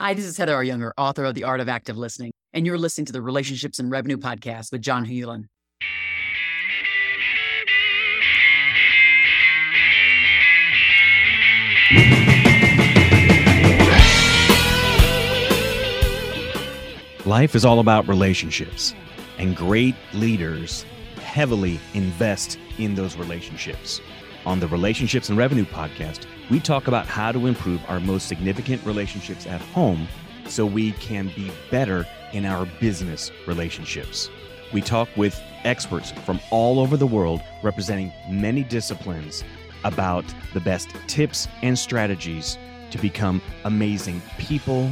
Hi, this is Heather R. Younger, author of The Art of Active Listening, and you're listening to the Relationships and Revenue Podcast with John Hewlin. Life is all about relationships, and great leaders heavily invest in those relationships. On the Relationships and Revenue podcast, we talk about how to improve our most significant relationships at home so we can be better in our business relationships. We talk with experts from all over the world representing many disciplines about the best tips and strategies to become amazing people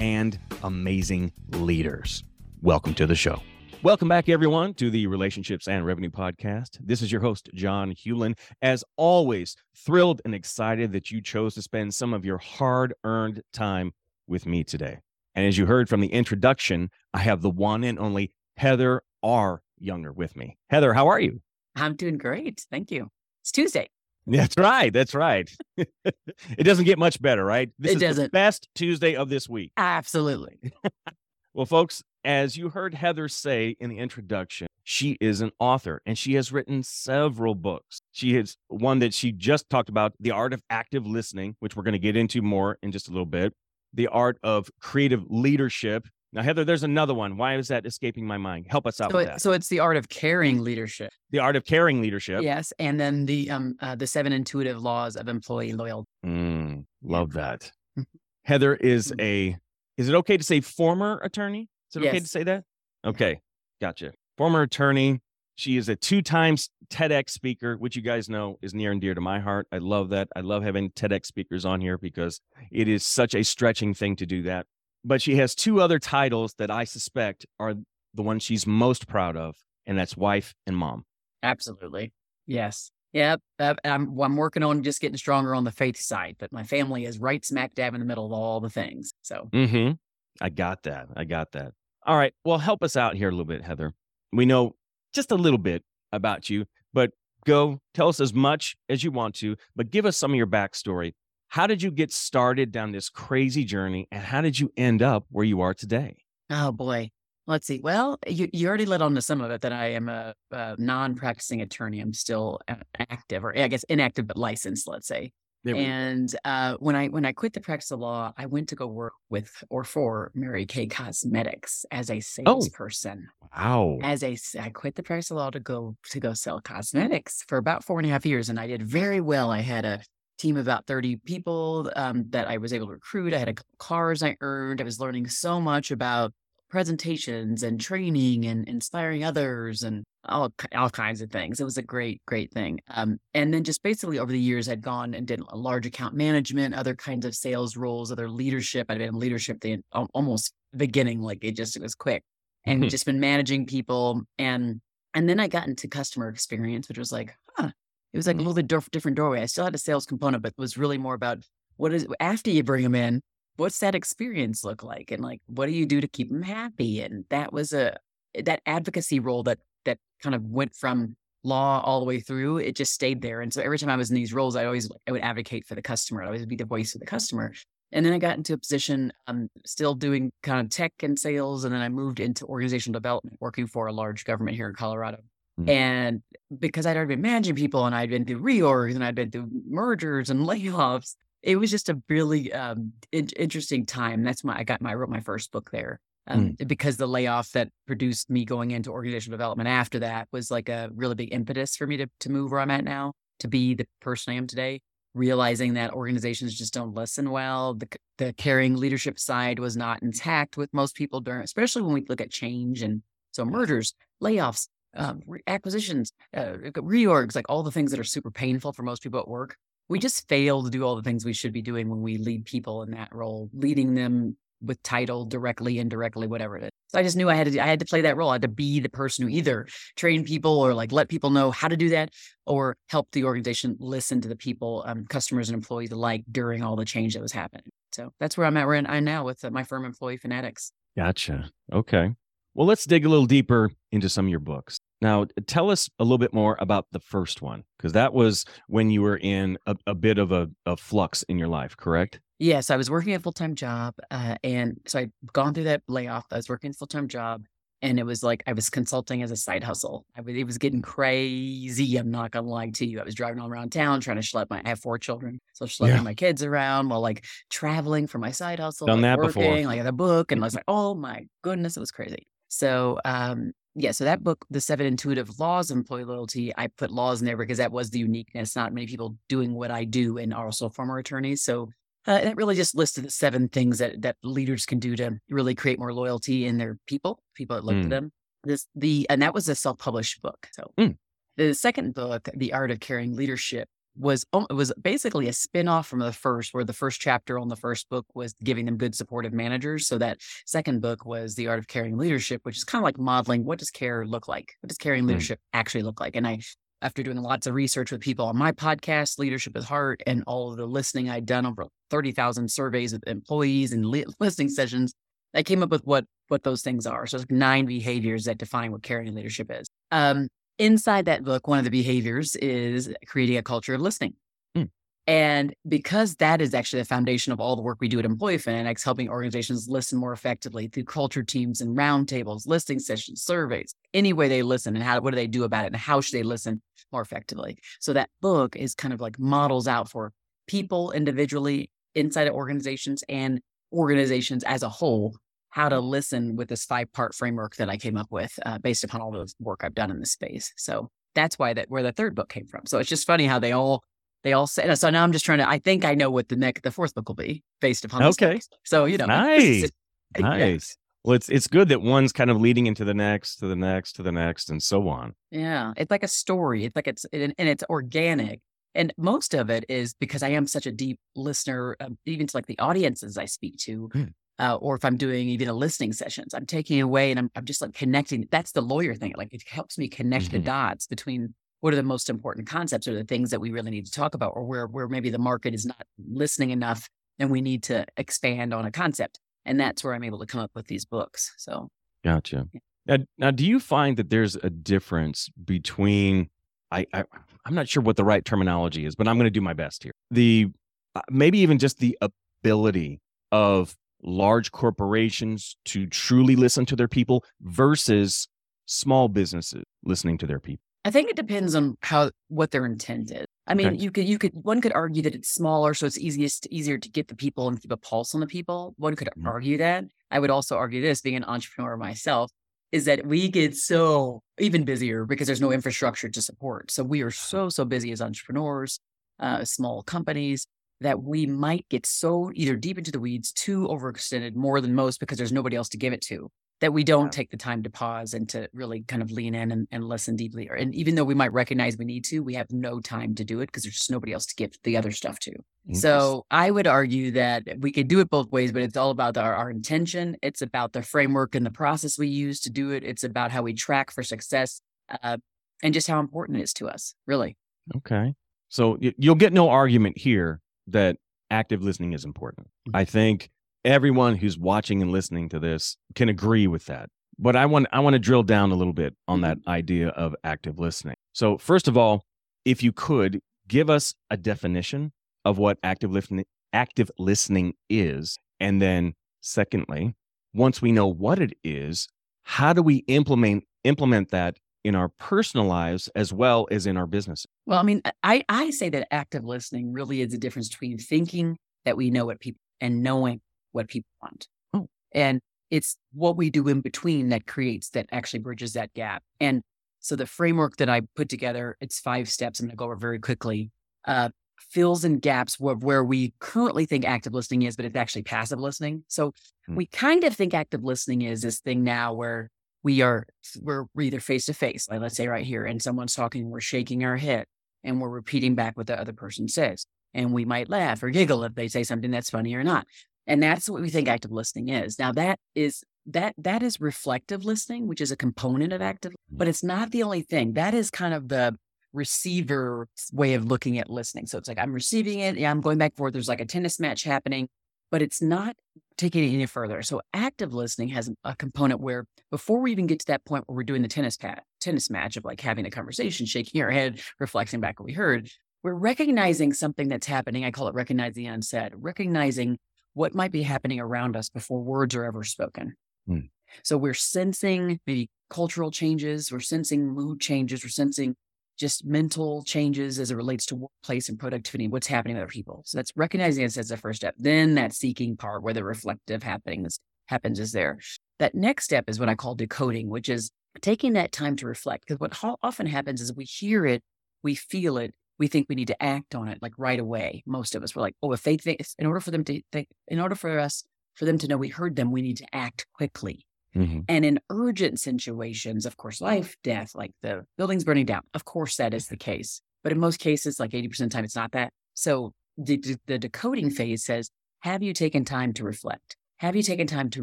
and amazing leaders. Welcome to the show. Welcome back, everyone, to the Relationships and Revenue Podcast. This is your host, John Hewlin. As always, thrilled and excited that you chose to spend some of your hard earned time with me today. And as you heard from the introduction, I have the one and only Heather R. Younger with me. Heather, how are you? I'm doing great. Thank you. It's Tuesday. That's right. That's right. it doesn't get much better, right? This It is doesn't. the best Tuesday of this week. Absolutely. Well, folks, as you heard Heather say in the introduction, she is an author and she has written several books. She has one that she just talked about, The Art of Active Listening, which we're going to get into more in just a little bit, The Art of Creative Leadership. Now, Heather, there's another one. Why is that escaping my mind? Help us out So, with it, that. so it's the art of caring leadership. the Art of Caring Leadership. Yes, and then the um uh, the seven intuitive laws of employee loyalty. Mm, love that. Heather is a, is it okay to say former attorney? Is it okay to say that? Okay, gotcha. Former attorney. She is a two times TEDx speaker, which you guys know is near and dear to my heart. I love that. I love having TEDx speakers on here because it is such a stretching thing to do that. But she has two other titles that I suspect are the ones she's most proud of, and that's wife and mom. Absolutely. Yes. Yep. I'm I'm working on just getting stronger on the faith side, but my family is right smack dab in the middle of all the things. So Mm-hmm. I got that. I got that. All right. Well, help us out here a little bit, Heather. We know just a little bit about you, but go tell us as much as you want to, but give us some of your backstory. How did you get started down this crazy journey and how did you end up where you are today? Oh boy. Let's see. Well, you, you already led on to some of it that I am a, a non-practicing attorney. I'm still active, or I guess inactive but licensed. Let's say. There we go. And uh, when I when I quit the practice of law, I went to go work with or for Mary Kay Cosmetics as a Oh. salesperson. Wow. As a I quit the practice of law to go to go sell cosmetics for about four and a half years, and I did very well. I had a team of about 30 people um, that I was able to recruit. I had a cars I earned. I was learning so much about presentations and training and inspiring others and all, all kinds of things. It was a great, great thing. Um, and then just basically over the years, I'd gone and did large account management, other kinds of sales roles, other leadership. I'd been in leadership the almost beginning, like it just it was quick and just been managing people. And and then I got into customer experience, which was like, huh, it was like a Mhm. little bit different doorway. I still had a sales component, but it was really more about what is after you bring them in, what's that experience look like, and like what do you do to keep them happy? And that was a that advocacy role that that kind of went from law all the way through. It just stayed there, and so every time I was in these roles, I always I would advocate for the customer. I'd always be the voice of the customer. And then I got into a position, um, still doing kind of tech and sales, and then I moved into organizational development, working for a large government here in Colorado. Mm. And because I'd already been managing people, and I'd been through reorgs, and I'd been through mergers and layoffs, it was just a really um, in- interesting time. That's my I got my I wrote my first book there. Um, Because the layoff that produced me going into organizational development after that was like a really big impetus for me to to move where I'm at now, to be the person I am today realizing that organizations just don't listen well. The, the caring leadership side was not intact with most people during, especially when we look at change and so mergers, layoffs, um, re- acquisitions, uh, reorgs, like all the things that are super painful for most people at work. We just fail to do all the things we should be doing when we lead people in that role, leading them with title directly, indirectly, whatever it is. So I just knew I had to, I had to play that role. I had to be the person who either train people or like let people know how to do that or help the organization listen to the people, um, customers and employees alike during all the change that was happening. So that's where I'm at. I'm now with uh, my firm, Employee Fanatics. Gotcha. Okay. Well, let's dig a little deeper into some of your books. Now, tell us a little bit more about the first one, because that was when you were in a, a bit of a, a, flux in your life, correct? Yes, I was working a full time job. Uh, and so I'd gone through that layoff. I was working a full time job. And it was like I was consulting as a side hustle. I was, it was getting crazy. I'm not gonna lie to you. I was driving all around town trying to schlep my. I have four children, so schlepping yeah. my kids around while like traveling for my side hustle. Done like, that working, before. Like the book, and I was like, oh my goodness, it was crazy. So um, yeah, so that book, The Seven Intuitive Laws of Employee Loyalty, I put laws in there because that was the uniqueness. Not many people doing what I do and are also former attorneys. So uh, it really just listed the seven things that that leaders can do to really create more loyalty in their people, people that look mm. to them. This the and that was a self-published book. So mm. the second book, The Art of Caring Leadership, was it was basically a spin-off from the first where the first chapter on the first book was giving them good supportive managers. So that second book was the art of caring leadership which is kind of like modeling what does care look like? What does caring mm. leadership actually look like? And i after doing lots of research with people on my podcast leadership with heart and all of the listening i'd done over 30000 surveys of employees and li- listening sessions i came up with what what those things are. So it's like nine behaviors that define what caring leadership is. Um, inside that book, one of the behaviors is creating a culture of listening. Mm. And because that is actually the foundation of all the work we do at Employee Fanatics, helping organizations listen more effectively through culture teams and roundtables, listening sessions, surveys, any way they listen and how what do they do about it and how should they listen more effectively. So that book is kind of like models out for people individually inside of organizations and organizations as a whole how to listen with this five part framework that I came up with uh, based upon all the work I've done in this space. So that's why that where the third book came from. So it's just funny how they all they all say. So now I'm just trying to. I think I know what the next the fourth book will be based upon. Okay. So you know, nice, nice. Well, it's it's good that one's kind of leading into the next, to the next, to the next, and so on. Yeah, it's like a story. It's like it's and it's organic. And most of it is because I am such a deep listener, um, even to like the audiences I speak to. Mm uh, or if I'm doing even a listening sessions, I'm taking away and I'm, I'm just like connecting. That's the lawyer thing. Like it helps me connect mm-hmm. the dots between what are the most important concepts or the things that we really need to talk about, or where where maybe the market is not listening enough and we need to expand on a concept. And that's where I'm able to come up with these books. So gotcha. Yeah. Now, now do you find that there's a difference between I, I I'm not sure what the right terminology is, but I'm going to do my best here. The uh, maybe even just the ability of large corporations to truly listen to their people versus small businesses listening to their people? I think it depends on how what their intent is. I mean, okay. you could you could one could argue that it's smaller, so it's easiest easier to get the people and keep a pulse on the people. One could mm-hmm. argue that. I would also argue this, being an entrepreneur myself, is that we get so even busier because there's no infrastructure to support. So we are so so busy as entrepreneurs, uh, small companies that we might get so either deep into the weeds, too overextended more than most because there's nobody else to give it to, that we don't yeah. take the time to pause and to really kind of lean in and, and listen deeply. And even though we might recognize we need to, we have no time to do it because there's just nobody else to give the other stuff to. So I would argue that we could do it both ways, but it's all about our, our intention. It's about the framework and the process we use to do it. It's about how we track for success uh, and just how important it is to us, really. Okay. So you'll get no argument here that active listening is important. Mm-hmm. I think everyone who's watching and listening to this can agree with that. But I want I want to drill down a little bit on that mm-hmm. idea of active listening. So first of all, if you could give us a definition of what active listening active listening is and then secondly, once we know what it is, how do we implement implement that in our personal lives as well as in our business? Well, I mean, I, I say that active listening really is the difference between thinking that we know what people and knowing what people want. Oh. And it's what we do in between that creates that actually bridges that gap. And so the framework that I put together, it's five steps. I'm going to go over very quickly. Uh, fills in gaps where, where we currently think active listening is, but it's actually passive listening. So hmm. we kind of think active listening is this thing now where we are we're, either face to face, like let's say right here, and someone's talking, we're shaking our head and we're repeating back what the other person says. And we might laugh or giggle if they say something that's funny or not. And that's what we think active listening is. Now that is that that is reflective listening, which is a component of active, but mm-hmm. it's not the only thing. That is kind of the receiver way of looking at listening. So it's like I'm receiving it, yeah, I'm going back and forth. There's like a tennis match happening but it's not taking it any further. So active listening has a component where before we even get to that point where we're doing the tennis pat, tennis match of like having a conversation, shaking our head, reflecting back what we heard, we're recognizing something that's happening. I call it recognizing the unsaid, recognizing what might be happening around us before words are ever spoken. Hmm. So we're sensing maybe cultural changes, we're sensing mood changes, we're sensing just mental changes as it relates to workplace and productivity, what's happening with other people. So that's recognizing this as the first step. Then that seeking part where the reflective happens happens is there. That next step is what I call decoding, which is taking that time to reflect. Because what often happens is we hear it, we feel it, we think we need to act on it like right away. Most of us were like, oh, if they think, in order for them to think, in order for us, for them to know we heard them, we need to act quickly. Mm-hmm. And in urgent situations, of course, life, death, like the building's burning down, of course, that is the case. But in most cases, like 80% of the time, it's not that. So the, the decoding phase says, have you taken time to reflect? Have you taken time to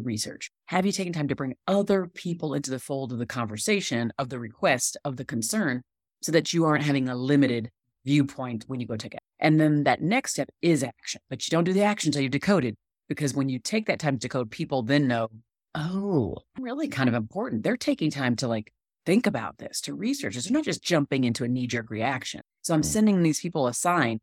research? Have you taken time to bring other people into the fold of the conversation, of the request, of the concern, so that you aren't having a limited viewpoint when you go take it? And then that next step is action, but you don't do the action until you've decoded. Because when you take that time to decode, people then know oh, really kind of important. They're taking time to like think about this, to research this. They're not just jumping into a knee jerk reaction. So I'm mm. sending these people a sign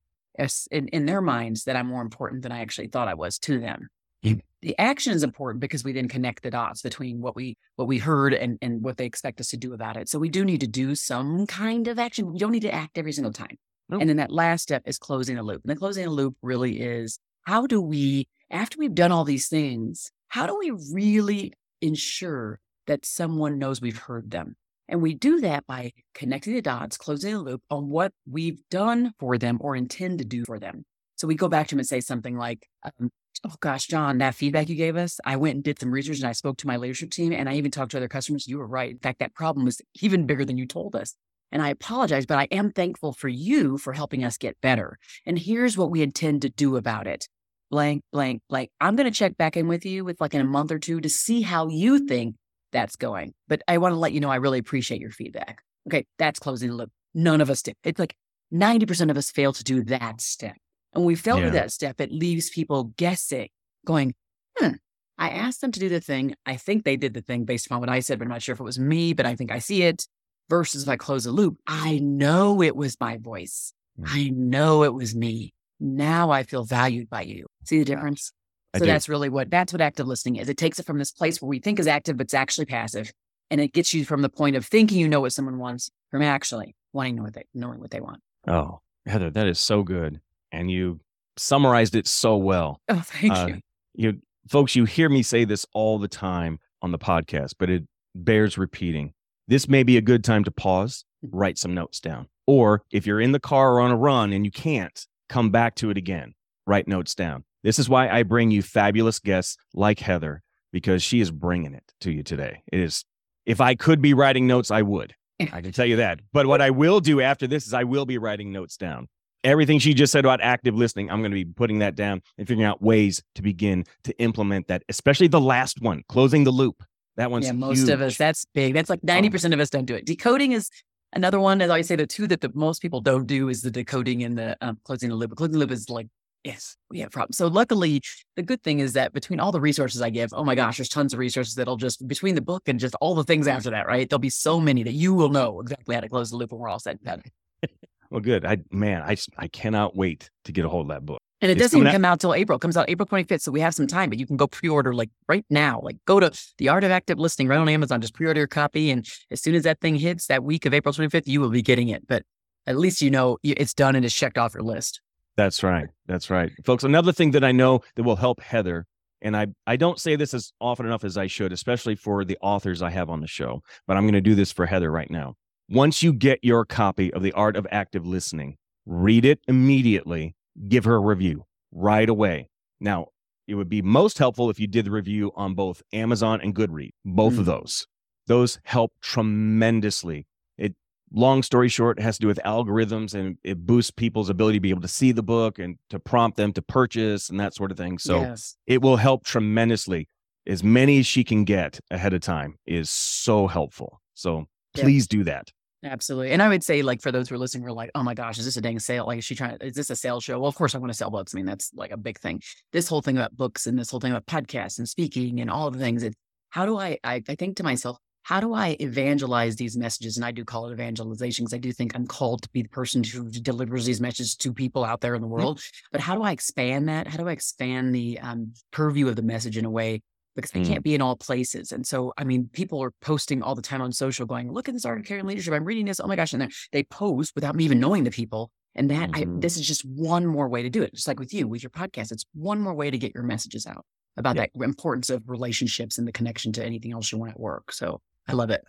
in, in their minds that I'm more important than I actually thought I was to them. Mm. The action is important because we then connect the dots between what we what we heard and, and what they expect us to do about it. So we do need to do some kind of action. We don't need to act every single time. Nope. And then that last step is closing a loop. And the closing a loop really is how do we, after we've done all these things, how do we really ensure that someone knows we've heard them? And we do that by connecting the dots, closing the loop on what we've done for them or intend to do for them. So we go back to them and say something like, um, Oh gosh, John, that feedback you gave us, I went and did some research and I spoke to my leadership team and I even talked to other customers. You were right. In fact, that problem was even bigger than you told us. And I apologize, but I am thankful for you for helping us get better. And here's what we intend to do about it blank, blank, blank. I'm going to check back in with you with like in a month or two to see how you think that's going. But I want to let you know I really appreciate your feedback. Okay, that's closing the loop. None of us did. It's like 90% of us fail to do that step. And when we fail yeah. to that step, it leaves people guessing, going, hmm, I asked them to do the thing. I think they did the thing based upon what I said, but I'm not sure if it was me, but I think I see it. Versus if I close the loop, I know it was my voice. Mm. I know it was me now I feel valued by you. See the difference? I so do. that's really what that's what active listening is. It takes it from this place where we think is active, but it's actually passive. And it gets you from the point of thinking you know what someone wants from actually wanting to know what they knowing what they want. Oh, Heather, that is so good. And you summarized it so well. Oh, thank uh, you. You folks, you hear me say this all the time on the podcast, but it bears repeating. This may be a good time to pause, mm-hmm. write some notes down. Or if you're in the car or on a run and you can't, come back to it again, write notes down. This is why I bring you fabulous guests like Heather, because she is bringing it to you today. It is, if I could be writing notes, I would. I can tell you that. But what I will do after this is I will be writing notes down. Everything she just said about active listening, I'm going to be putting that down and figuring out ways to begin to implement that, especially the last one, closing the loop. That one's yeah, most huge. of us, that's big. That's like 90% um, of us don't do it. Decoding is Another one, as I say, the two that the most people don't do is the decoding and the um, closing the loop. Closing the loop is like, yes, we have problems. So luckily, the good thing is that between all the resources I give, oh my gosh, there's tons of resources that'll just between the book and just all the things after that, right? There'll be so many that you will know exactly how to close the loop when we're all said and done. well, good. I man, I I cannot wait to get a hold of that book. And it doesn't even come out till April. It comes out April 25th. So we have some time, but you can go pre-order like right now. Like go to the Art of Active Listening right on Amazon. Just pre-order your copy. And as soon as that thing hits that week of April 25th, you will be getting it. But at least you know it's done and it's checked off your list. That's right. That's right. Folks, another thing that I know that will help Heather, and I, I don't say this as often enough as I should, especially for the authors I have on the show, but I'm going to do this for Heather right now. Once you get your copy of The Art of Active Listening, read it immediately, give her a review right away. Now, it would be most helpful if you did the review on both Amazon and Goodreads, both mm. of those. Those help tremendously. It long story short, it has to do with algorithms and it boosts people's ability to be able to see the book and to prompt them to purchase and that sort of thing. So yes. it will help tremendously. As many as she can get ahead of time is so helpful. So please do that. Absolutely. And I would say, like, for those who are listening, we're like, oh my gosh, is this a dang sale? Like, is she trying, is this a sales show? Well, of course, I want to sell books. I mean, that's like a big thing. This whole thing about books and this whole thing about podcasts and speaking and all the things, it, how do I, I, I think to myself, how do I evangelize these messages? And I do call it evangelization because I do think I'm called to be the person who delivers these messages to people out there in the world. But how do I expand that? How do I expand the um, purview of the message in a way because I mm. can't be in all places. And so, I mean, people are posting all the time on social going, look at this art of caring leadership. I'm reading this. Oh my gosh. And they post without me even knowing the people. And that mm-hmm. I, this is just one more way to do it. Just like with you, with your podcast, it's one more way to get your messages out about yeah. that importance of relationships and the connection to anything else you want at work. So I love it.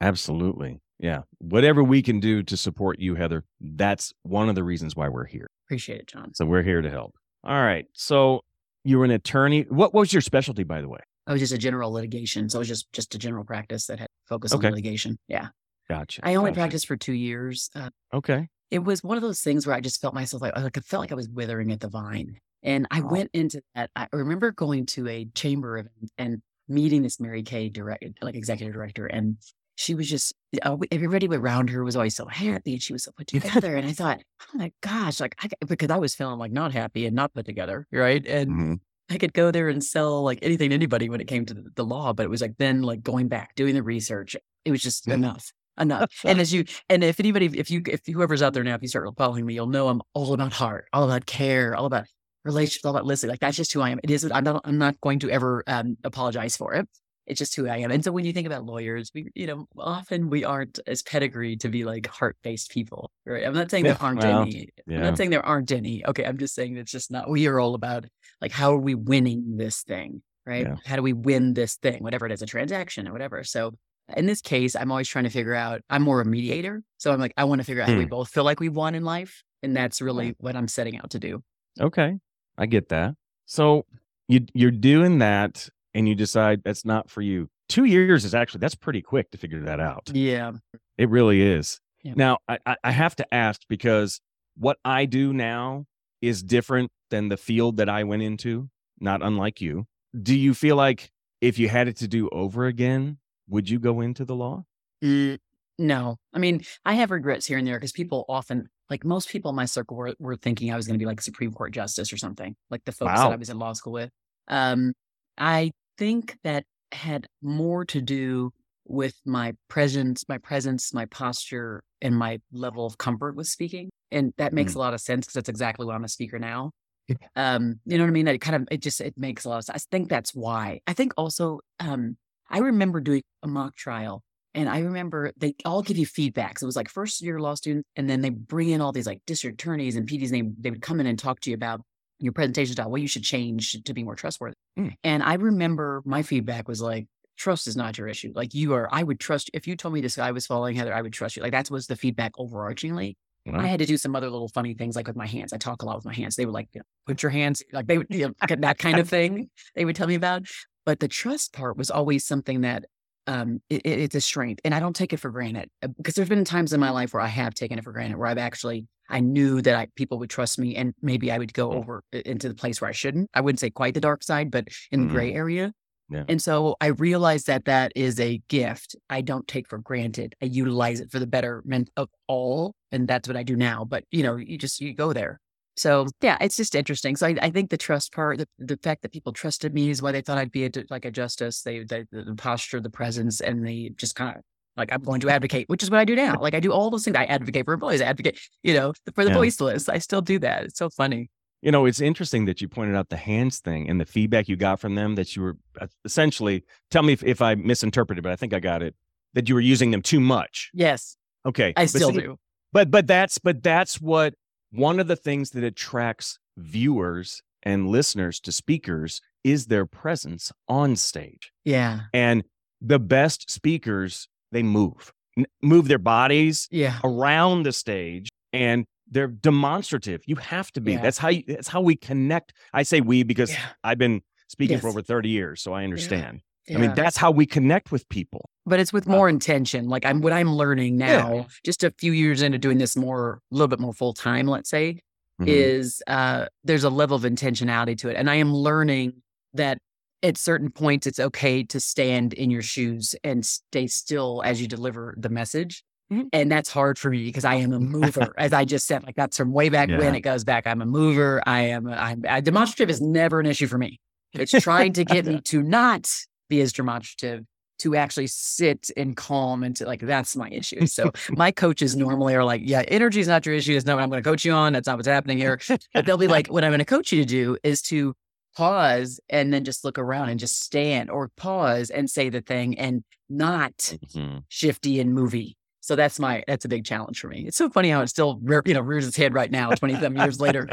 Absolutely. Yeah. Whatever we can do to support you, Heather, that's one of the reasons why we're here. Appreciate it, John. So we're here to help. All right. So you were an attorney. What was your specialty, by the way? I was just a general litigation. So it was just just a general practice that had focus okay. on litigation. Yeah. Gotcha. I only gotcha. practiced for two years. Uh, okay. It was one of those things where I just felt myself like, like I felt like I was withering at the vine. And I oh. went into that. I remember going to a chamber event and meeting this Mary Kay direct, like executive director, and she was just uh, everybody around her was always so happy and she was so put together. and I thought, oh my gosh, like I, because I was feeling like not happy and not put together, right? And mm-hmm. I could go there and sell like anything to anybody when it came to the, law, but it was like then like going back doing the research. It was just enough, enough. and as you and if anybody, if you if whoever's out there now, if you start following me, you'll know I'm all about heart, all about care, all about relationships, all about listening. Like that's just who I am. It is. I'm not. I'm not going to ever um, apologize for it. It's just who I am. And so when you think about lawyers, we, you know, often we aren't as pedigree to be like heart based people, right? I'm not saying there aren't well, any. Yeah. I'm not saying there aren't any. Okay. I'm just saying it's just not, we are all about like, how are we winning this thing, right? Yeah. How do we win this thing, whatever it is, a transaction or whatever. So in this case, I'm always trying to figure out, I'm more a mediator. So I'm like, I want to figure out hmm. how we both feel like we won in life. And that's really what I'm setting out to do. Okay. I get that. So you you're doing that and you decide that's not for you. Two years is actually that's pretty quick to figure that out. Yeah. It really is. Yeah. Now I, I have to ask because what I do now is different than the field that I went into, not unlike you. Do you feel like if you had it to do over again, would you go into the law? Mm, no. I mean, I have regrets here and there because people often like most people in my circle were, were thinking I was going to be like a Supreme Court justice or something, like the folks wow. that I was in law school with. Um, I think that had more to do with my presence, my presence, my posture, and my level of comfort with speaking. And that makes mm. a lot of sense because that's exactly why I'm a speaker now. Um, you know what I mean? It kind of it just it makes a lot of sense. I think that's why. I think also um I remember doing a mock trial and I remember they all give you feedback. So it was like first year law student, and then they bring in all these like district attorneys and PDs, and they, they would come in and talk to you about your presentation style, what you should change to be more trustworthy. Mm. And I remember my feedback was like, trust is not your issue. Like you are, I would trust if you told me this guy was falling, Heather, I would trust you. Like that was the feedback overarchingly. I had to do some other little funny things like with my hands. I talk a lot with my hands. They would like, you know, put your hands, like they would, you know, that kind of thing they would tell me about. But the trust part was always something that um, it, it's a strength, and I don't take it for granted because uh, there's been times in my life where I have taken it for granted, where I've actually I knew that I, people would trust me, and maybe I would go over into the place where I shouldn't. I wouldn't say quite the dark side, but in the mm-hmm. gray area. Yeah. And so I realized that that is a gift I don't take for granted. I utilize it for the betterment of all, and that's what I do now. But you know, you just you go there. So yeah, it's just interesting. So I, I think the trust part, the, the, fact that people trusted me is why they thought I'd be a, like a justice. They, they the posture, the presence, and they just kind of like I'm going to advocate, which is what I do now. Like I do all those things. I advocate for employees. I advocate, you know, for the yeah. voiceless. I still do that. It's so funny. You know, it's interesting that you pointed out the hands thing and the feedback you got from them that you were uh, essentially, tell me if, if I misinterpreted, but I think I got it, that you were using them too much. Yes. Okay. I still see, do. But, but that's, but that's what one of the things that attracts viewers and listeners to speakers is their presence on stage. Yeah. And the best speakers, they move, move their bodies yeah. around the stage and they're demonstrative. You have to be. Yeah. That's how you, that's how we connect. I say we because yeah. I've been speaking yes. for over 30 years, so I understand. I mean, that's how we connect with people. But it's with uh more uh, intention. Like I'm what I'm learning now, just a few years into doing this more, a little bit more full time, let's say, mm-hmm. is uh there's a level of intentionality to it. And I am learning that at certain points it's okay to stand in your shoes and stay still as you deliver the message. Mm-hmm. And that's hard for me because I am a mover, as I just said. Like that's from way back yeah. when it goes back. I'm a mover. I am. A, I'm a demonstrative is never an issue for me. It's trying to get me to not be as demonstrative, to actually sit and calm and to like that's my issue. So my coaches normally are like, yeah, energy is not your issue. It's not what I'm going to coach you on. That's not what's happening here. But they'll be like, what I'm going to coach you to do is to pause and then just look around and just stand or pause and say the thing and not mm-hmm. shifty and movie so that's my that's a big challenge for me. It's so funny how it still you know rears its head right now, twenty some years later.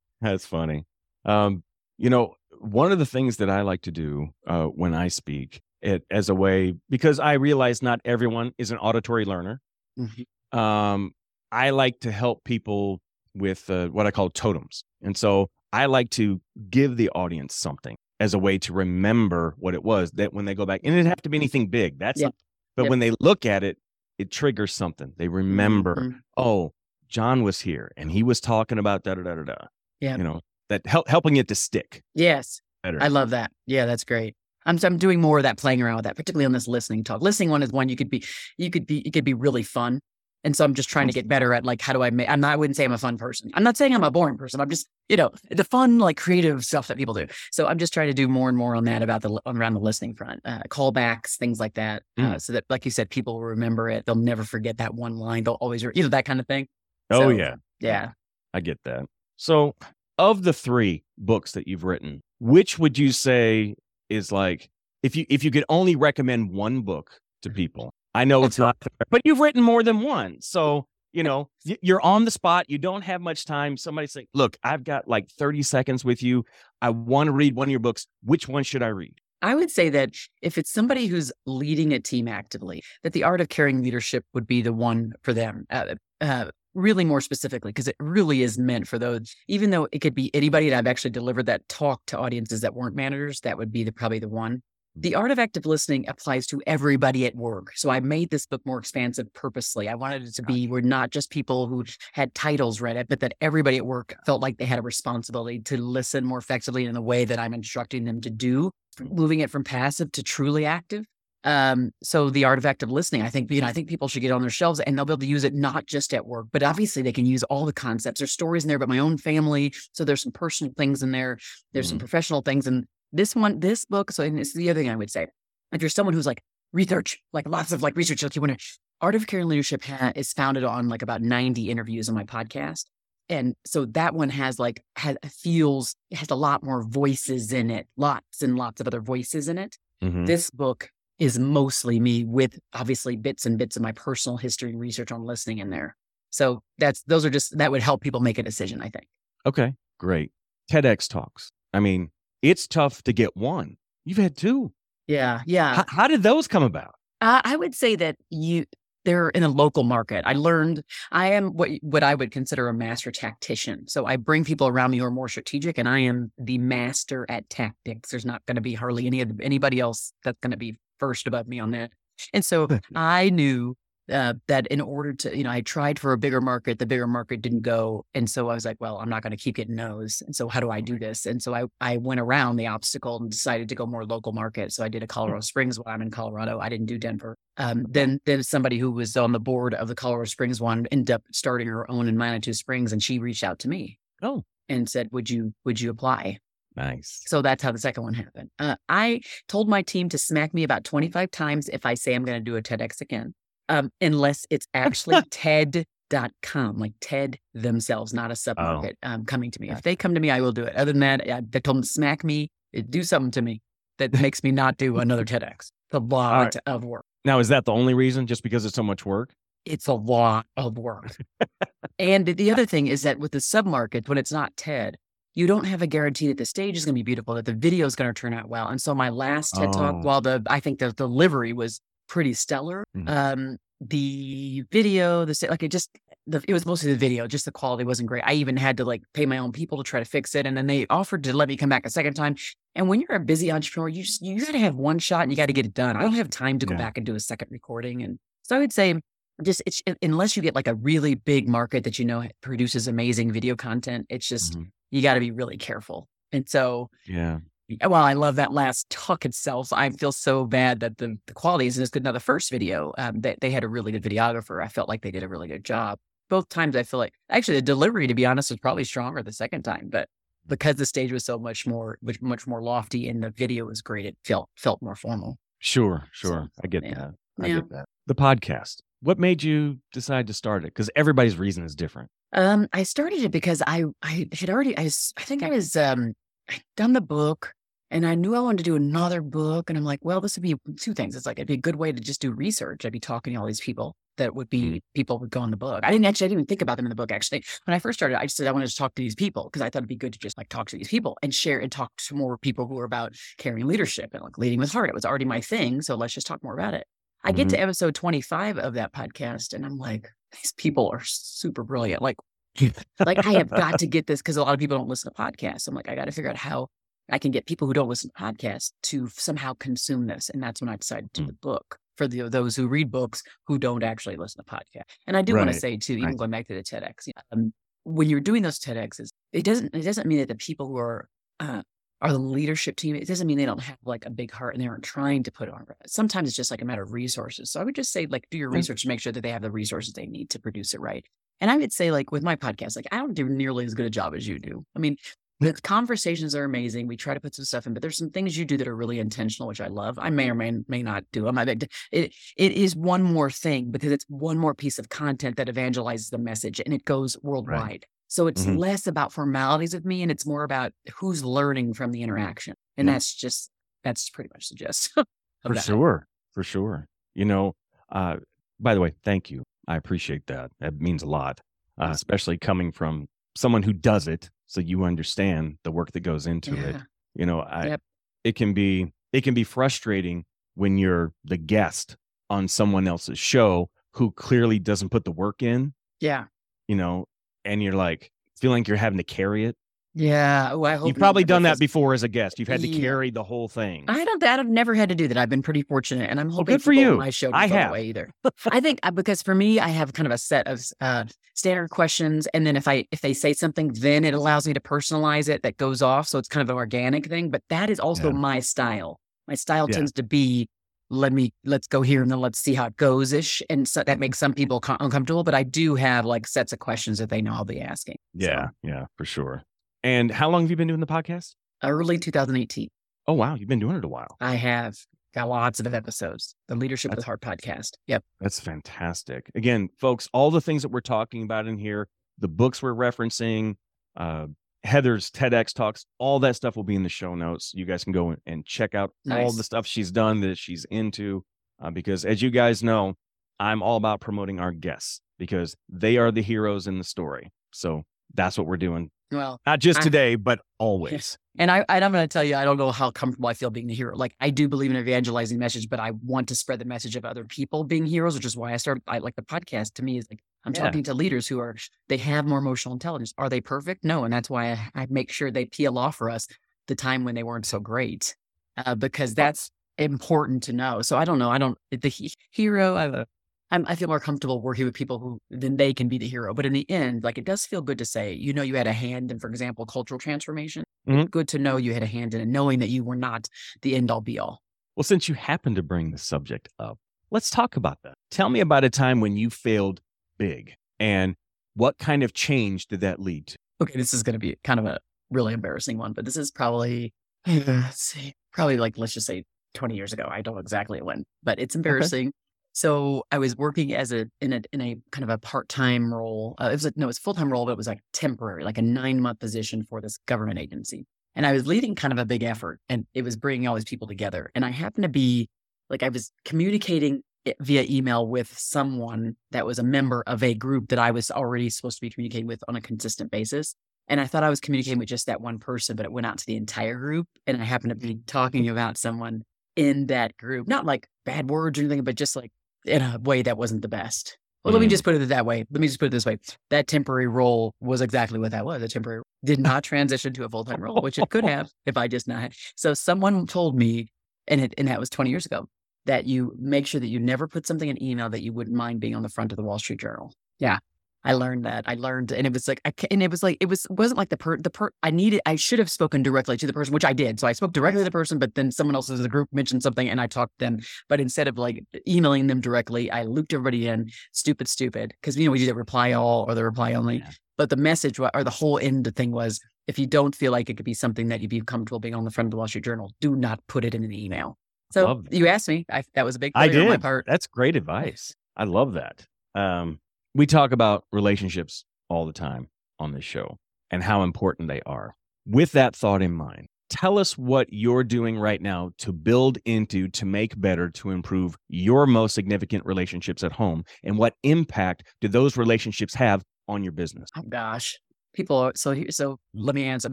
that's funny. Um, you know, one of the things that I like to do uh, when I speak it as a way because I realize not everyone is an auditory learner. Mm-hmm. Um, I like to help people with uh, what I call totems, and so I like to give the audience something as a way to remember what it was that when they go back, and it have to be anything big. That's yeah. but when they look at it, it triggers something. They remember, mm-hmm. oh, John was here and he was talking about da da da da da. Yeah. You know, that help helping it to stick. Yes. Better. I love that. Yeah, that's great. I'm I'm doing more of that, playing around with that, particularly on this listening talk. Listening one is one you could be, you could be, it could be really fun. And so I'm just trying to get better at like, how do I make, I'm not, I wouldn't say I'm a fun person. I'm not saying I'm a boring person. I'm just, you know, the fun, like creative stuff that people do. So I'm just trying to do more and more on that about the, around the listening front, uh, callbacks, things like that. Mm. Uh, so that, like you said, people will remember it. They'll never forget that one line. They'll always, you know, that kind of thing. Oh, so, yeah. Yeah. I get that. So of the three books that you've written, which would you say is like, if you, if you could only recommend one book to people, I know it's not, but you've written more than one. So, you know, you're on the spot. You don't have much time. Somebody say, look, I've got like 30 seconds with you. I want to read one of your books. Which one should I read? I would say that if it's somebody who's leading a team actively, that the art of caring leadership would be the one for them. Uh, uh, really more specifically, because it really is meant for those, even though it could be anybody. And I've actually delivered that talk to audiences that weren't managers. That would be the, probably the one. The art of active listening applies to everybody at work. So I made this book more expansive purposely. I wanted it to be where not just people who had titles read it, but that everybody at work felt like they had a responsibility to listen more effectively in the way that I'm instructing them to do, moving it from passive to truly active. Um, so the art of active listening, I think, you know, I think people should get on their shelves and they'll be able to use it not just at work, but obviously they can use all the concepts. There's stories in there about my own family. So there's some personal things in there. There's mm-hmm. some professional things. And this one, this book, so and this is the other thing I would say. If you're someone who's like research, like lots of like research, like you want to, Art of Caring Leadership ha- is founded on like about 90 interviews on my podcast. And so that one has like, has, feels, has a lot more voices in it, lots and lots of other voices in it. Mm-hmm. This book is mostly me with obviously bits and bits of my personal history and research on listening in there. So that's, those are just, that would help people make a decision, I think. Okay, great. TEDx talks. I mean, it's tough to get one. You've had two. Yeah. Yeah. How, how did those come about? Uh, I would say that you, they're in a local market. I learned I am what what I would consider a master tactician. So I bring people around me who are more strategic, and I am the master at tactics. There's not going to be hardly any of anybody else that's going to be first above me on that. And so I knew uh, that in order to, you know, I tried for a bigger market, the bigger market didn't go. And so I was like, well, I'm not going to keep getting no's. And so how do I do this? And so I, I went around the obstacle and decided to go more local market. So I did a Colorado Springs while I'm in Colorado. I didn't do Denver. Um, then, then somebody who was on the board of the Colorado Springs one ended up starting her own in Manitou Springs and she reached out to me. Oh. And said, would you, would you apply? Nice. So that's how the second one happened. Uh, I told my team to smack me about 25 times if I say I'm going to do a TEDx again um, unless it's actually TED.com, like TED themselves, not a submarket oh. um, coming to me. If they come to me, I will do it. Other than that, I, they told them to smack me, eh, do something to me that makes me not do another TEDx. It's a lot right. of work. Now, is that the only reason? Just because it's so much work? It's a lot of work. and the other thing is that with the submarket, when it's not TED, you don't have a guarantee that the stage is going to be beautiful, that the video is going to turn out well. And so my last TED oh. talk, while the I think the delivery was pretty stellar. Mm-hmm. Um, the video, the like it just the, it was mostly the video, just the quality wasn't great. I even had to like pay my own people to try to fix it, and then they offered to let me come back a second time. And when you're a busy entrepreneur, you just you got to have one shot and you got to get it done. I don't have time to go yeah. back and do a second recording, and so I would say just it's unless you get like a really big market that you know produces amazing video content, it's just mm-hmm. you got to be really careful. And so yeah, well, I love that last talk itself. I feel so bad that the, the quality isn't as good. Now, the first video, um, they, they had a really good videographer. I felt like they did a really good job. Both times, I feel like actually the delivery, to be honest, was probably stronger the second time. But because the stage was so much more, much, much more lofty, and the video was great, it felt felt more formal. Sure, sure, so, I get yeah. that. I yeah. get that. The podcast. What made you decide to start it? Because everybody's reason is different. Um, I started it because I I had already I I think I was um I'd done the book and I knew I wanted to do another book. And I'm like, well, this would be two things. It's like, it'd be a good way to just do research. I'd be talking to all these people that would be people would go in the book. I didn't actually, I didn't even think about them in the book. Actually, when I first started, I just said I wanted to talk to these people because I thought it'd be good to just like talk to these people and share and talk to more people who are about caring leadership and like leading with heart. It was already my thing. So let's just talk more about it. I mm-hmm. get to episode 25 of that podcast and I'm like, these people are super brilliant. Like, like I have got to get this because a lot of people don't listen to podcasts. I'm like, I got to figure out how I can get people who don't listen to podcasts to somehow consume this. And that's when I decided to do mm. the book for the, those who read books who don't actually listen to podcasts. And I do right. want to say too, even right. going back to the TEDx, um, when you're doing those TEDx's, it doesn't it doesn't mean that the people who are uh, are the leadership team. It doesn't mean they don't have like a big heart and they aren't trying to put on. Sometimes it's just like a matter of resources. So I would just say like do your research to make sure that they have the resources they need to produce it right. And I would say like with my podcast, like I don't do nearly as good a job as you do. I mean, the conversations are amazing. We try to put some stuff in, but there's some things you do that are really intentional, which I love. I may or may, may not do them. I it it is one more thing because it's one more piece of content that evangelizes the message and it goes worldwide. Right. So it's mm-hmm. less about formalities with me and it's more about who's learning from the interaction. And yeah. that's just that's pretty much the gist. for that. sure. For sure. You know, uh, by the way, thank you. I appreciate that. That means a lot, uh, especially coming from someone who does it so you understand the work that goes into yeah. it. You know, I, yep. it can be it can be frustrating when you're the guest on someone else's show who clearly doesn't put the work in. Yeah. You know, and you're like feeling like you're having to carry it. Yeah, well, you've probably done that before as a guest. You've had to yeah. carry the whole thing. I don't. That I've never had to do that. I've been pretty fortunate, and I'm hoping well, good for you. My show I have either. I think uh, because for me, I have kind of a set of uh, standard questions, and then if I if they say something, then it allows me to personalize it. That goes off, so it's kind of an organic thing. But that is also yeah. my style. My style yeah. tends to be let me let's go here and then let's see how it goes ish and so that makes some people uncomfortable but i do have like sets of questions that they know i'll be asking yeah so. yeah for sure and how long have you been doing the podcast? Early 2018. Oh, wow. You've been doing it a while. I have got lots of episodes. The Leadership That's, with Heart podcast. Yep. That's fantastic. Again, folks, all the things that we're talking about in here, the books we're referencing, uh, Heather's TEDx talks, all that stuff will be in the show notes. You guys can go and check out nice. all the stuff she's done that she's into. Uh, because as you guys know, I'm all about promoting our guests because they are the heroes in the story. So that's what we're doing well, not just I, today, but always. And I, and I'm going to tell you, I don't know how comfortable I feel being the hero. Like I do believe in evangelizing message, but I want to spread the message of other people being heroes, which is why I started. I like the podcast. To me, is like I'm yeah. talking to leaders who are they have more emotional intelligence. Are they perfect? No, and that's why I, I make sure they peel off for us the time when they weren't so great, uh, because that's important to know. So I don't know. I don't the hero. I have a I'm, i feel more comfortable working with people who then they can be the hero. But in the end, like it does feel good to say, you know, you had a hand in, for example, cultural transformation. Mm-hmm. Good to know you had a hand in it, knowing that you were not the end all be all. Well, since you happen to bring the subject up, let's talk about that. Tell me about a time when you failed big and what kind of change did that lead to? Okay, this is going to be kind of a really embarrassing one, but this is probably, let's see, probably like, let's just say 20 years ago. I don't know exactly when, but it's embarrassing. Okay. So I was working as a in a in a kind of a part time role. Uh, it was a, no, it was full time role, but it was like temporary, like a nine month position for this government agency. And I was leading kind of a big effort, and it was bringing all these people together. And I happened to be like I was communicating via email with someone that was a member of a group that I was already supposed to be communicating with on a consistent basis. And I thought I was communicating with just that one person, but it went out to the entire group. And I happened to be talking about someone in that group, not like bad words or anything, but just like in a way that wasn't the best. Well, mm. let me mm. just put it that way. Let me just put it this way. That temporary role was exactly what that was. A temporary did not transition to a full time role, which it could have if I just not. So someone told me, and it, and that was 20 years ago, that you make sure that you never put something in email that you wouldn't mind being on the front of the Wall Street Journal. Yeah. I learned that. I learned, and it was like, I, and it was like, it was wasn't like the per the per. I needed, I should have spoken directly to the person, which I did. So I spoke directly to the person, but then someone else in the group mentioned something, and I talked to them. But instead of like emailing them directly, I looped everybody in. Stupid, stupid, because you know we do the reply all or the reply only. Yeah. But the message or the whole end thing was, if you don't feel like it could be something that you'd be comfortable being on the front of the Wall Street Journal, do not put it in an email. So you asked me. I, that was a big. I did. On my part. That's great advice. I love that. Um, we talk about relationships all the time on this show and how important they are. With that thought in mind, tell us what you're doing right now to build into, to make better, to improve your most significant relationships at home, and what impact do those relationships have on your business? Oh gosh, people. So so let me answer. I'm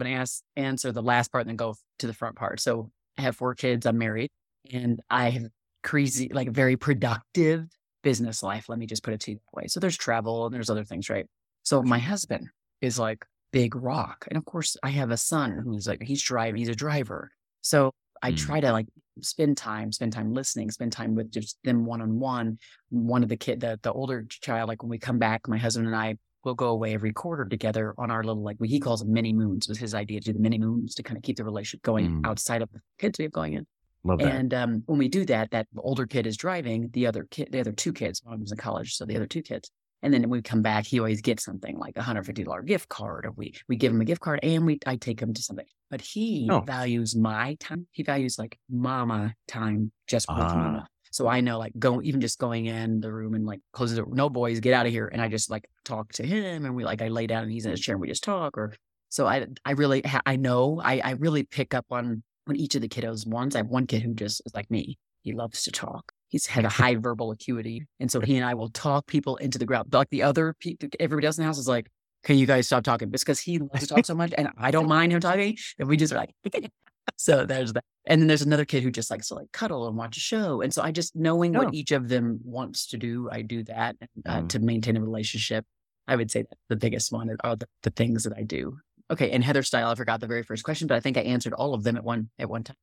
going to answer the last part and then go to the front part. So I have four kids. I'm married, and I have crazy, like very productive business life. Let me just put it to you that way. So there's travel and there's other things, right? So my husband is like big rock. And of course, I have a son who's like, he's driving, he's a driver. So I mm. try to like spend time, spend time listening, spend time with just them one on one. One of the kid, the, the older child, like when we come back, my husband and I will go away every quarter together on our little, like what he calls mini moons was his idea to do the mini moons to kind of keep the relationship going mm. outside of the kids we have going in. Love that. And um, when we do that, that older kid is driving, the other kid, the other two kids, one of them's in college, so the other two kids. And then when we come back, he always gets something like a hundred fifty dollar gift card, or we we give him a gift card, and we I take him to something. But he oh. values my time. He values like mama time, just with uh. mama. So I know like go even just going in the room and like closes the no boys get out of here, and I just like talk to him, and we like I lay down and he's in his chair and we just talk. Or so I I really I know I I really pick up on when each of the kiddos wants. I have one kid who just is like me. He loves to talk. He's had a high verbal acuity. And so he and I will talk people into the ground. Like the other people, everybody else in the house is like, can you guys stop talking? Because he loves to talk so much and I don't mind him talking. And we just are like, so there's that. And then there's another kid who just likes to like cuddle and watch a show. And so I just knowing oh. what each of them wants to do, I do that uh, mm. to maintain a relationship. I would say that the biggest one are the, the things that I do. Okay, and Heather style, I forgot the very first question, but I think I answered all of them at one at one time.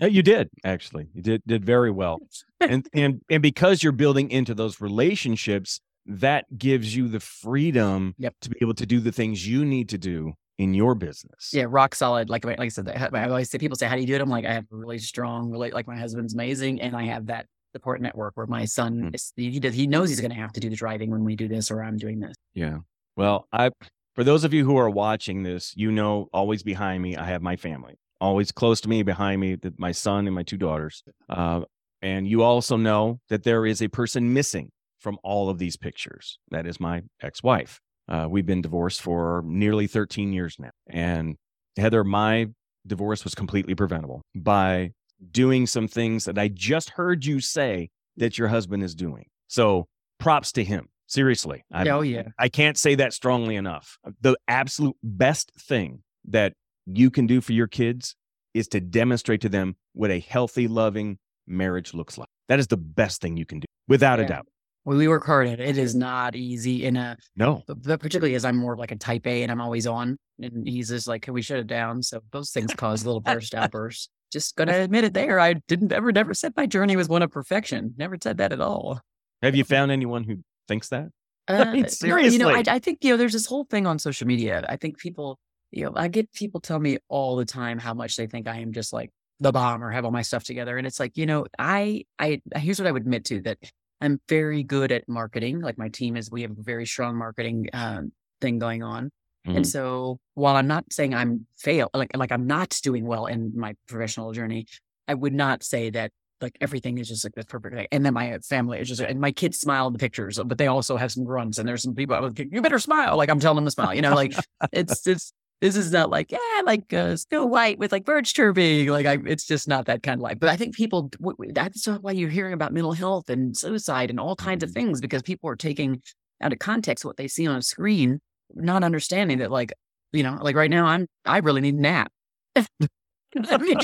you did actually. You did did very well, and and and because you're building into those relationships, that gives you the freedom yep. to be able to do the things you need to do in your business. Yeah, rock solid. Like like I said, I always say people say, "How do you do it?" I'm like, I have a really strong relate. Like my husband's amazing, and I have that support network where my son mm. is, he does he knows he's going to have to do the driving when we do this or I'm doing this. Yeah. Well, I for those of you who are watching this, you know, always behind me, I have my family. Always close to me, behind me, my son and my two daughters. Uh, and you also know that there is a person missing from all of these pictures. That is my ex wife. Uh, we've been divorced for nearly 13 years now. And Heather, my divorce was completely preventable by doing some things that I just heard you say that your husband is doing. So props to him. Seriously. I, oh, yeah. I can't say that strongly enough. The absolute best thing that you can do for your kids is to demonstrate to them what a healthy, loving marriage looks like. That is the best thing you can do, without yeah. a doubt. Well, we work hard at it. It is not easy in a no, but particularly as I'm more of like a type A and I'm always on, and he's just like, "Can we shut it down?" So those things cause little burst outbursts. Just gonna admit it. There, I didn't ever, never said my journey was one of perfection. Never said that at all. Have you found anyone who thinks that? Uh, I mean, seriously. You know, I, I think, you know, there's this whole thing on social media. I think people, you know, I get people tell me all the time how much they think I am just like the bomb or have all my stuff together. And it's like, you know, I, I, here's what I would admit to that I'm very good at marketing. Like my team is, we have a very strong marketing um, thing going on. Mm-hmm. And so while I'm not saying I'm fail, like, like I'm not doing well in my professional journey, I would not say that like everything is just like this perfect thing. And then my family is just, and my kids smile in the pictures, but they also have some grunts. And there's some people, like, you better smile. Like I'm telling them to smile, you know, like it's, it's, this is not like, yeah, like uh, Snow White with like birds chirping. Like I, it's just not that kind of life. But I think people, that's why you're hearing about mental health and suicide and all kinds of mm-hmm. things because people are taking out of context what they see on a screen, not understanding that like, you know, like right now I'm, I really need a nap. I mean,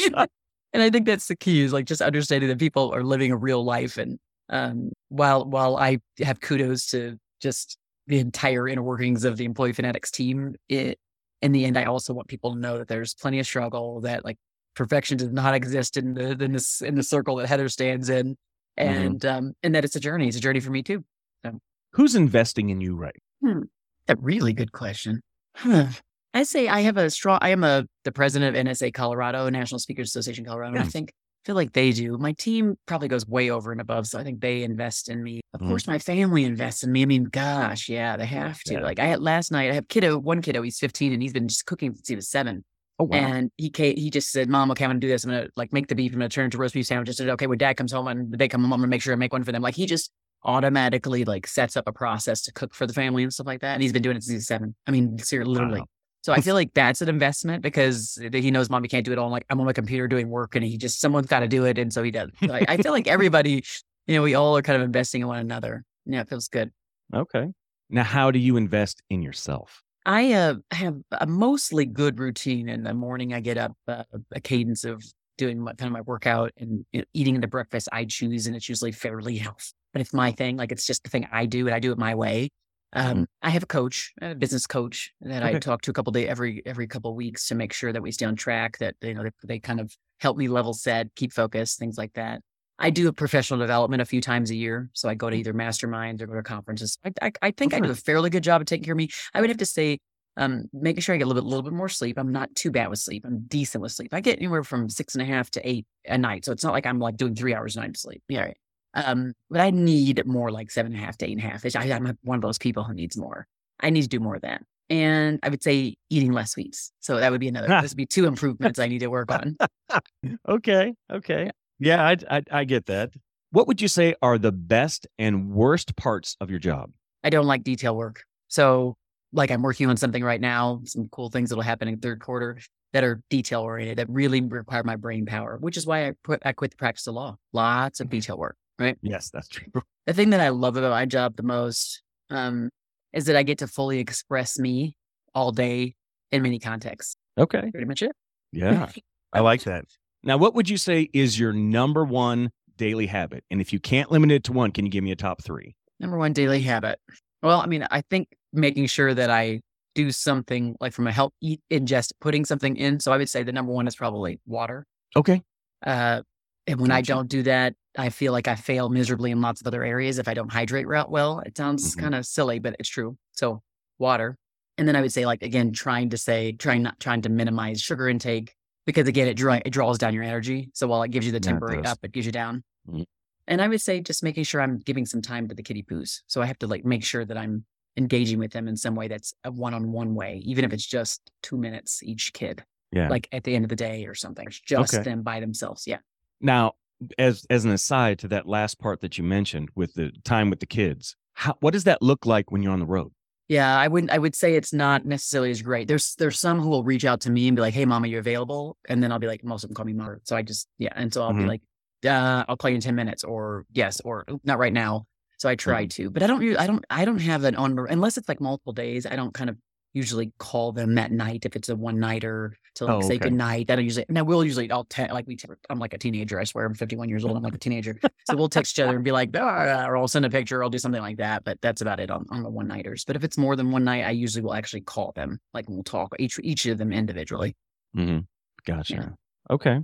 and I think that's the key is like just understanding that people are living a real life. And um, while while I have kudos to just the entire inner workings of the Employee Fanatix team, it, in the end, I also want people to know that there's plenty of struggle, that like perfection does not exist in the in this in the circle that Heather stands in, mm-hmm. and mm-hmm. um, and that it's a journey. It's a journey for me too. So. Who's investing in you right? Hmm. A really good question. Huh. I say I have a strong. I am a the president of NSA Colorado, National Speakers Association Colorado. And I think feel like they do. My team probably goes way over and above, so I think they invest in me. Of Mhm. course, my family invests in me. I mean, gosh, yeah, they have to. Yeah. Like I had last night, I have kiddo, one kiddo, he's 15, and he's been just cooking since he was seven. Oh wow. And he came, he just said, "Mom, okay, I'm gonna do this. I'm gonna like make the beef. I'm gonna turn it to roast beef sandwiches." I said, "Okay, when Dad comes home and they come home, I'm gonna make sure I make one for them." Like he just automatically like sets up a process to cook for the family and stuff like that. And he's been doing it since he's seven. I mean, seriously, literally. Wow. So I feel like that's an investment because he knows mommy can't do it all. Like I'm on my computer doing work, and he just someone's got to do it, and so he does. So I, I feel like everybody, you know, we all are kind of investing in one another. Yeah, it feels good. okay. Now, how do you invest in yourself? I uh, have a mostly good routine in the morning. I get up uh, a cadence of doing my, kind of my workout and you know, eating the breakfast I choose, and it's usually fairly healthy. But it's my thing. Like it's just the thing I do, and I do it my way. Um, I have a coach, a business coach that I talk to a couple days every every couple weeks to make sure that we stay on track. That you know they, they kind of help me level set, keep focused, things like that. I do a professional development a few times a year, so I go to either masterminds or go to conferences. I I, I think I do a fairly good job of taking care of me. I would have to say, um, making sure I get a little bit, little bit more sleep. I'm not too bad with sleep. I'm decent with sleep. I get anywhere from six and a half to eight a night, so it's not like I'm like doing three hours a night of sleep. Yeah, right. Um, but I need more like seven and a half to eight and a half. I, I'm one of those people who needs more. I need to do more of that. And I would say eating less sweets. So that would be another. this would be two improvements I need to work on. Okay. Okay. Yeah, I, I I get that. What would you say are the best and worst parts of your job? I don't like detail work. So, like, I'm working on something right now, some cool things that'll happen in third quarter that are detail oriented, that really require my brain power, which is why I quit, I quit the practice of law. Lots of detail work. Yes, that's true. The thing that I love about my job the most um, is that I get to fully express me all day in many contexts. Okay. Pretty much it. Yeah. I like that. Now, what would you say is your number one daily habit? And if you can't limit it to one, can you give me a top three? Number one daily habit. Well, I mean, I think making sure that I do something like from a help eat ingest, putting something in. So I would say the number one is probably water. Okay. Uh, and when I don't do that, I feel like I fail miserably in lots of other areas if I don't hydrate well. It sounds Mhm. kind of silly, but it's true. So water. And then I would say like again, trying to say, trying not trying to minimize sugar intake because again, it draw, it draws down your energy. So while it gives you the Yeah, it temporary up, it gives you down. Mhm. And I would say just making sure I'm giving some time to the kitty poos. So I have to like make sure that I'm engaging with them in some way that's a one-on-one way, even if it's just two minutes each kid, Yeah. like at the end of the day or something. It's just Okay. them by themselves. Yeah. Now, as as an aside to that last part that you mentioned with the time with the kids, how, what does that look like when you're on the road? Yeah, I wouldn't. I would say it's not necessarily as great. There's there's some who will reach out to me and be like, "Hey, mom, are you available?" And then I'll be like, most of them call me mom. So I just yeah, and so I'll be Mhm. like, uh, "I'll call you in ten minutes," or yes, or not right now. So I try Mm-hmm. to, but I don't. I don't. I don't have an on unless it's like multiple days. I don't kind of usually call them that night if it's a one nighter to like Oh, say okay. good night. That usually now we'll usually. I'll te- like we. I'm like a teenager. I swear. I'm 51 years old. I'm like a teenager. So we'll text each other and be like, or I'll send a picture. I'll do something like that. But that's about it on, on the one nighters. But if it's more than one night, I usually will actually call them. Like we'll talk each each of them individually. Mm-hmm. Gotcha. Yeah. Okay.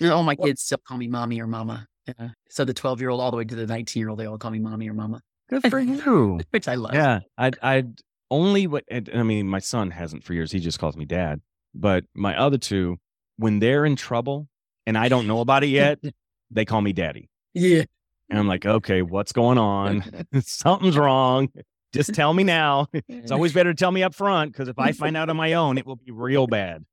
And all my kids still call me mommy or mama. Yeah. So the 12 year old all the way to the 19 year old, they all call me mommy or mama, Good for you. which I love. Yeah, I I only what I mean, my son hasn't for years. He just calls me dad. But my other two, when they're in trouble and I don't know about it yet, they call me daddy. Yeah. And I'm like, okay, what's going on? Something's wrong. Just tell me now. It's always better to tell me up front because if I find out on my own, it will be real bad.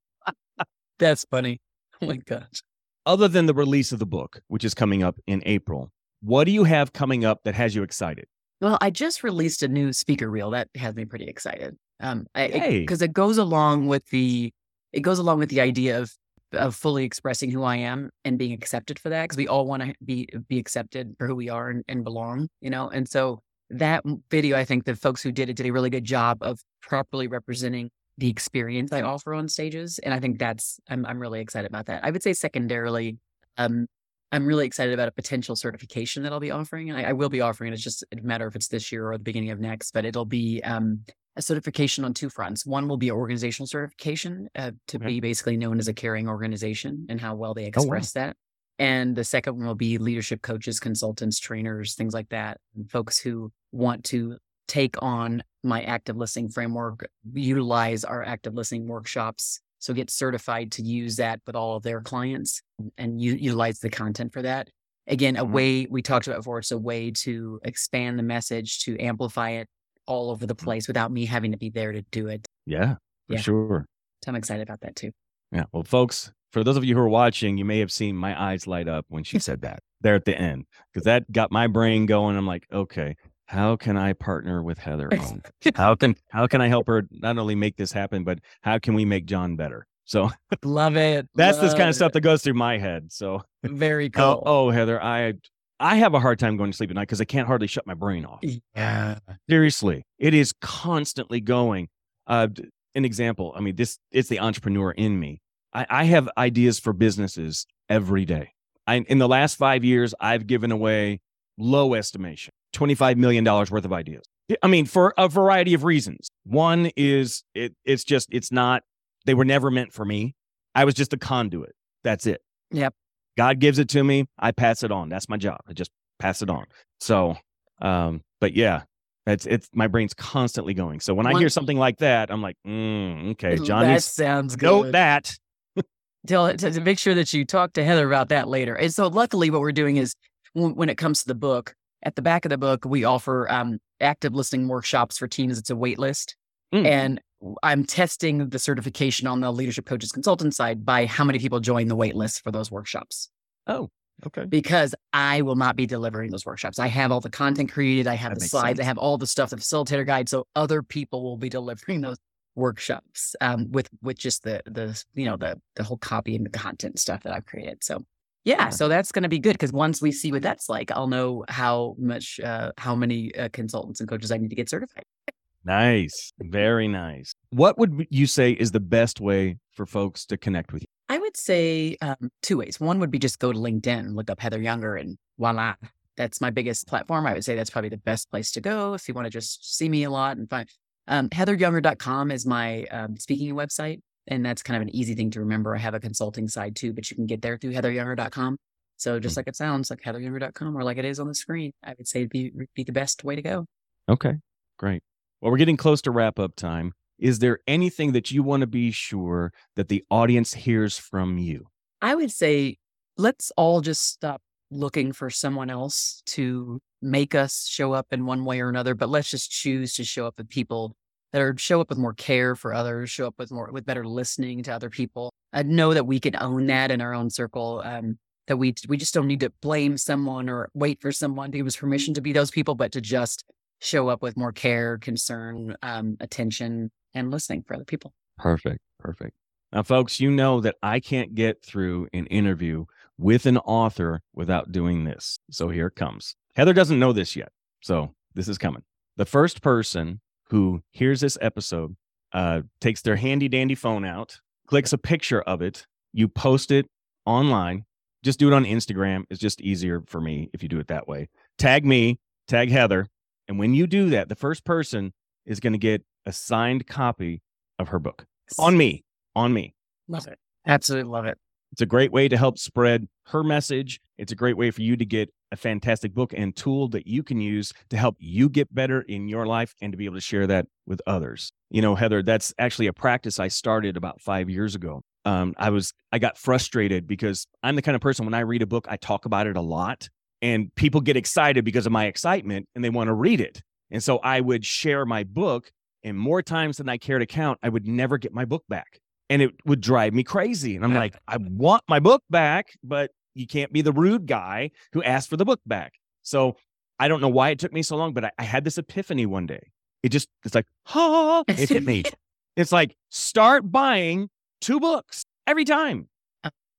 That's funny. Oh my gosh. Other than the release of the book, which is coming up in April, what do you have coming up that has you excited? Well, I just released a new speaker reel that has me pretty excited. Um, because it goes along with the, it goes along with the idea of of fully expressing who I am and being accepted for that. Because we all want to be be accepted for who we are and, and belong, you know. And so that video, I think the folks who did it did a really good job of properly representing the experience I offer on stages, and I think that's I'm I'm really excited about that. I would say secondarily, um, I'm really excited about a potential certification that I'll be offering. I, I will be offering it. It's just a matter of if it's this year or the beginning of next, but it'll be um, a certification on two fronts. One will be organizational certification uh, to Okay. be basically known as a caring organization and how well they Oh, wow. express that. And the second one will be leadership coaches, consultants, trainers, things like that, and folks who want to take on my active listening framework, utilize our active listening workshops. So get certified to use that with all of their clients and u- utilize the content for that. Again, a Mhm. way we talked about before, it's a way to expand the message, to amplify it all over the Mm-hmm. place without me having to be there to do it. Yeah, for Yeah. sure. So I'm excited about that too. Yeah. Well, folks, for those of you who are watching, you may have seen my eyes light up when she said that there at the end, because that got my brain going. I'm like, okay, how can I partner with Heather? on- How can how can I help her not only make this happen, but how can we make John better? So Love it. that's this kind of stuff it. that goes through my head. So Very oh, cool. oh, Heather, I I have a hard time going to sleep at night because I can't hardly shut my brain off. Yeah. Seriously, it is constantly going. Uh, an example. I mean, this it's the entrepreneur in me. I, I have ideas for businesses every day. I, in the last five years, I've given away low estimation twenty five million dollars worth of ideas. I mean, for a variety of reasons. One is it it's just it's not they were never meant for me. I was just a conduit. That's it. Yep. God gives it to me. I pass it on. That's my job. I just pass it on. So, um, but yeah, it's it's my brain's constantly going. So when I hear something like that, I'm like, mm, okay, John that sounds good. note that. Tell to, to make sure that you talk to Heather about that later. And so, luckily, what we're doing is when, when it comes to the book, at the back of the book, we offer um, active listening workshops for teams. It's a wait list, Mm. and I'm testing the certification on the leadership coaches consultant side by how many people join the wait list for those workshops. Oh, okay. Because I will not be delivering those workshops. I have all the content created. I have That the slides. I have all the stuff, the facilitator guide. So other people will be delivering those workshops um, with with just the the you know the the whole copy and the content stuff that I've created. So yeah, Yeah. so that's going to be good because once we see what that's like, I'll know how much uh, how many uh, consultants and coaches I need to get certified. Nice. Very nice. What would you say is the best way for folks to connect with you? I would say um, two ways. One would be just go to LinkedIn, and look up Heather Younger, and voila. That's my biggest platform. I would say that's probably the best place to go if you want to just see me a lot and find. Um, HeatherYounger.com is my um, speaking website, and that's kind of an easy thing to remember. I have a consulting side too, but you can get there through HeatherYounger.com. So just Mm. like it sounds, like HeatherYounger.com or like it is on the screen, I would say it'd be be the best way to go. Okay, great. Well, we're getting close to wrap up time. Is there anything that you want to be sure that the audience hears from you? I would say let's all just stop looking for someone else to make us show up in one way or another, but let's just choose to show up with people that are show up with more care for others, show up with more with better listening to other people. I know that we can own that in our own circle. Um, that we we just don't need to blame someone or wait for someone to give us permission to be those people, but to just show up with more care, concern, um, attention, and listening for other people. Perfect. Perfect. Now, folks, you know that I can't get through an interview with an author without doing this. So here it comes. Heather doesn't know this yet. So this is coming. The first person who hears this episode uh, takes their handy dandy phone out, clicks a picture of it, you post it online. Just do it on Instagram. It's just easier for me if you do it that way. Tag me, tag Heather. And when you do that, the first person is going to get a signed copy of her book on me, on me. Love it. Absolutely love it. It's a great way to help spread her message. It's a great way for you to get a fantastic book and tool that you can use to help you get better in your life and to be able to share that with others. You know, Heather, that's actually a practice I started about five years ago. Um, I was I got frustrated because I'm the kind of person when I read a book, I talk about it a lot, and people get excited because of my excitement and they want to read it. And so I would share my book, and more times than I care to count, I would never get my book back and it would drive me crazy. And I'm like, I want my book back, but you can't be the rude guy who asked for the book back. So I don't know why it took me so long, but I, I had this epiphany one day. It just, it's like, ha, it hit me. It's like, start buying two books every time.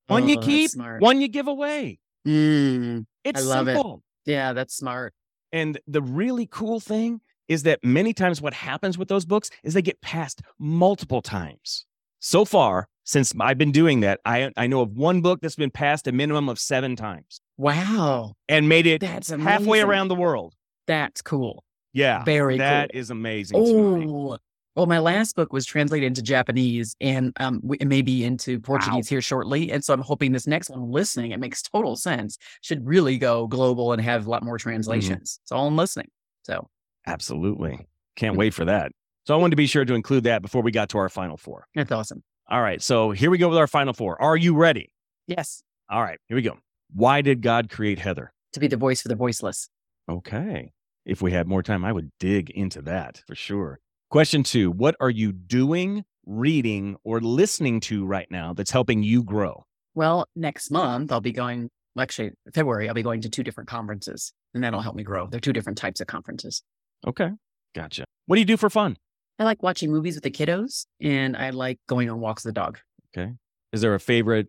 One you Oh, keep, one you give away. Mm, It's I love it. simple. yeah, that's smart. And the really cool thing is that many times what happens with those books is they get passed multiple times. So far, since I've been doing that, I, I know of one book that's been passed a minimum of seven times Wow, and made it that's halfway around the world. That's cool. Yeah. Very that cool. is amazing. Oh, well, my last book was translated into Japanese and um, it may be into Portuguese here shortly. And so I'm hoping this next one, listening, it makes total sense, should really go global and have a lot more Mm-hmm. translations. So I'm listening. So Absolutely. Can't wait for that. So I wanted to be sure to include that before we got to our final four. That's awesome. All right. So here we go with our final four. Are you ready? Yes. All right. Here we go. Why did God create Heather? To be the voice for the voiceless. Okay. If we had more time, I would dig into that for sure. Question two What are you doing, reading, or listening to right now that's helping you grow? Well, next month I'll be going, actually, February, I'll be going to two different conferences and that'll help me grow. They're two different types of conferences. Okay. Gotcha. What do you do for fun? I like watching movies with the kiddos and I like going on walks with the dog. Okay. Is there a favorite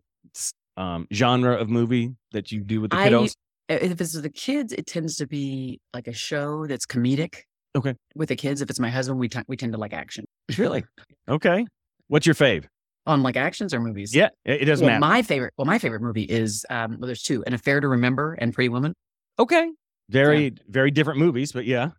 um, genre of movie that you do with the I- kiddos? If it's with the kids, it tends to be like a show that's comedic. Okay. With the kids, if it's my husband, we, t- we tend to like action. really? Okay. What's your fave? On like actions or movies? Yeah, it it doesn't Well, matter. my favorite, well, my favorite movie is, um, well, there's two, An Affair to Remember and Pretty Woman. okay. Very, very different movies, but yeah.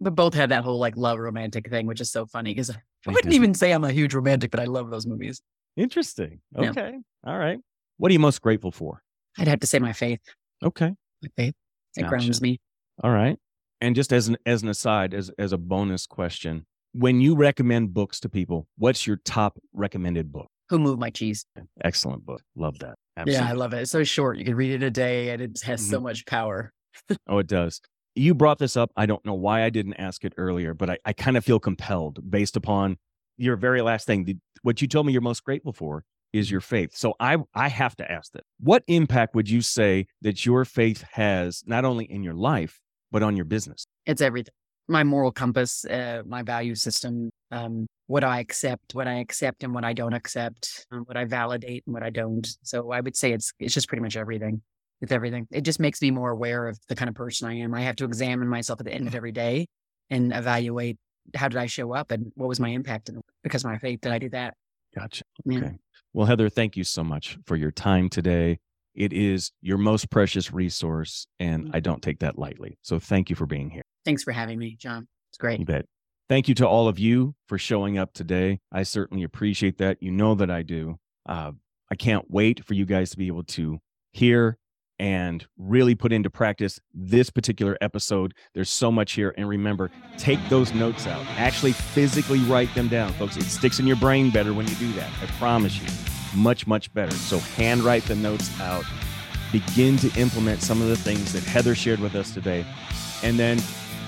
But both have that whole like love romantic thing, which is so funny because I wouldn't even say I'm a huge romantic, but I love those movies. Interesting. Yeah. Okay. All right. What are you most grateful for? I'd have to say my faith. Okay. My faith. It Gotcha. grounds me. All right. And just as an as an aside, as as a bonus question, when you recommend books to people, what's your top recommended book? Who moved my cheese? Excellent book. Love that. Yeah, I love it. It's so short. You can read it in a day and it has Mm-hmm. so much power. Oh, it does. You brought this up. I don't know why I didn't ask it earlier, but I, I kind of feel compelled based upon your very last thing. The, what you told me you're most grateful for is your faith. So I I have to ask that. What impact would you say that your faith has not only in your life, but on your business? It's everything. My moral compass, uh, my value system, um, what I accept, what I accept and what I don't accept, um, what I validate and what I don't. So I would say it's it's just pretty much everything. It's everything. It just makes me more aware of the kind of person I am. I have to examine myself at the end of every day and evaluate how did I show up and what was my impact and because of my faith that I did that. Gotcha. Yeah. Okay. Well, Heather, thank you so much for your time today. It is your most precious resource, and I don't take that lightly. So thank you for being here. Thanks for having me, John. It's great. You bet. Thank you to all of you for showing up today. I certainly appreciate that. You know that I do. Uh, I can't wait for you guys to be able to hear and really put into practice this particular episode. There's so much here. And remember, take those notes out. Actually, physically write them down, folks. It sticks in your brain better when you do that. I promise you. Much, much better. So, handwrite the notes out. Begin to implement some of the things that Heather shared with us today. And then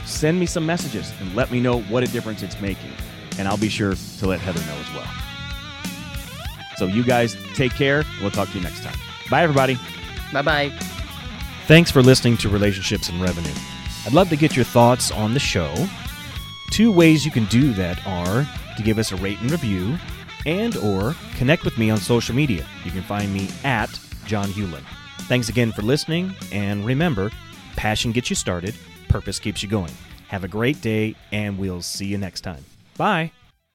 send me some messages and let me know what a difference it's making. And I'll be sure to let Heather know as well. So, you guys take care. We'll talk to you next time. Bye, everybody. Bye bye. Thanks for listening to Relationships and Revenue. I'd love to get your thoughts on the show. Two ways you can do that are to give us a rate and review and or connect with me on social media. You can find me at John Hewlin. Thanks again for listening and remember, passion gets you started, purpose keeps you going. Have a great day and we'll see you next time. Bye.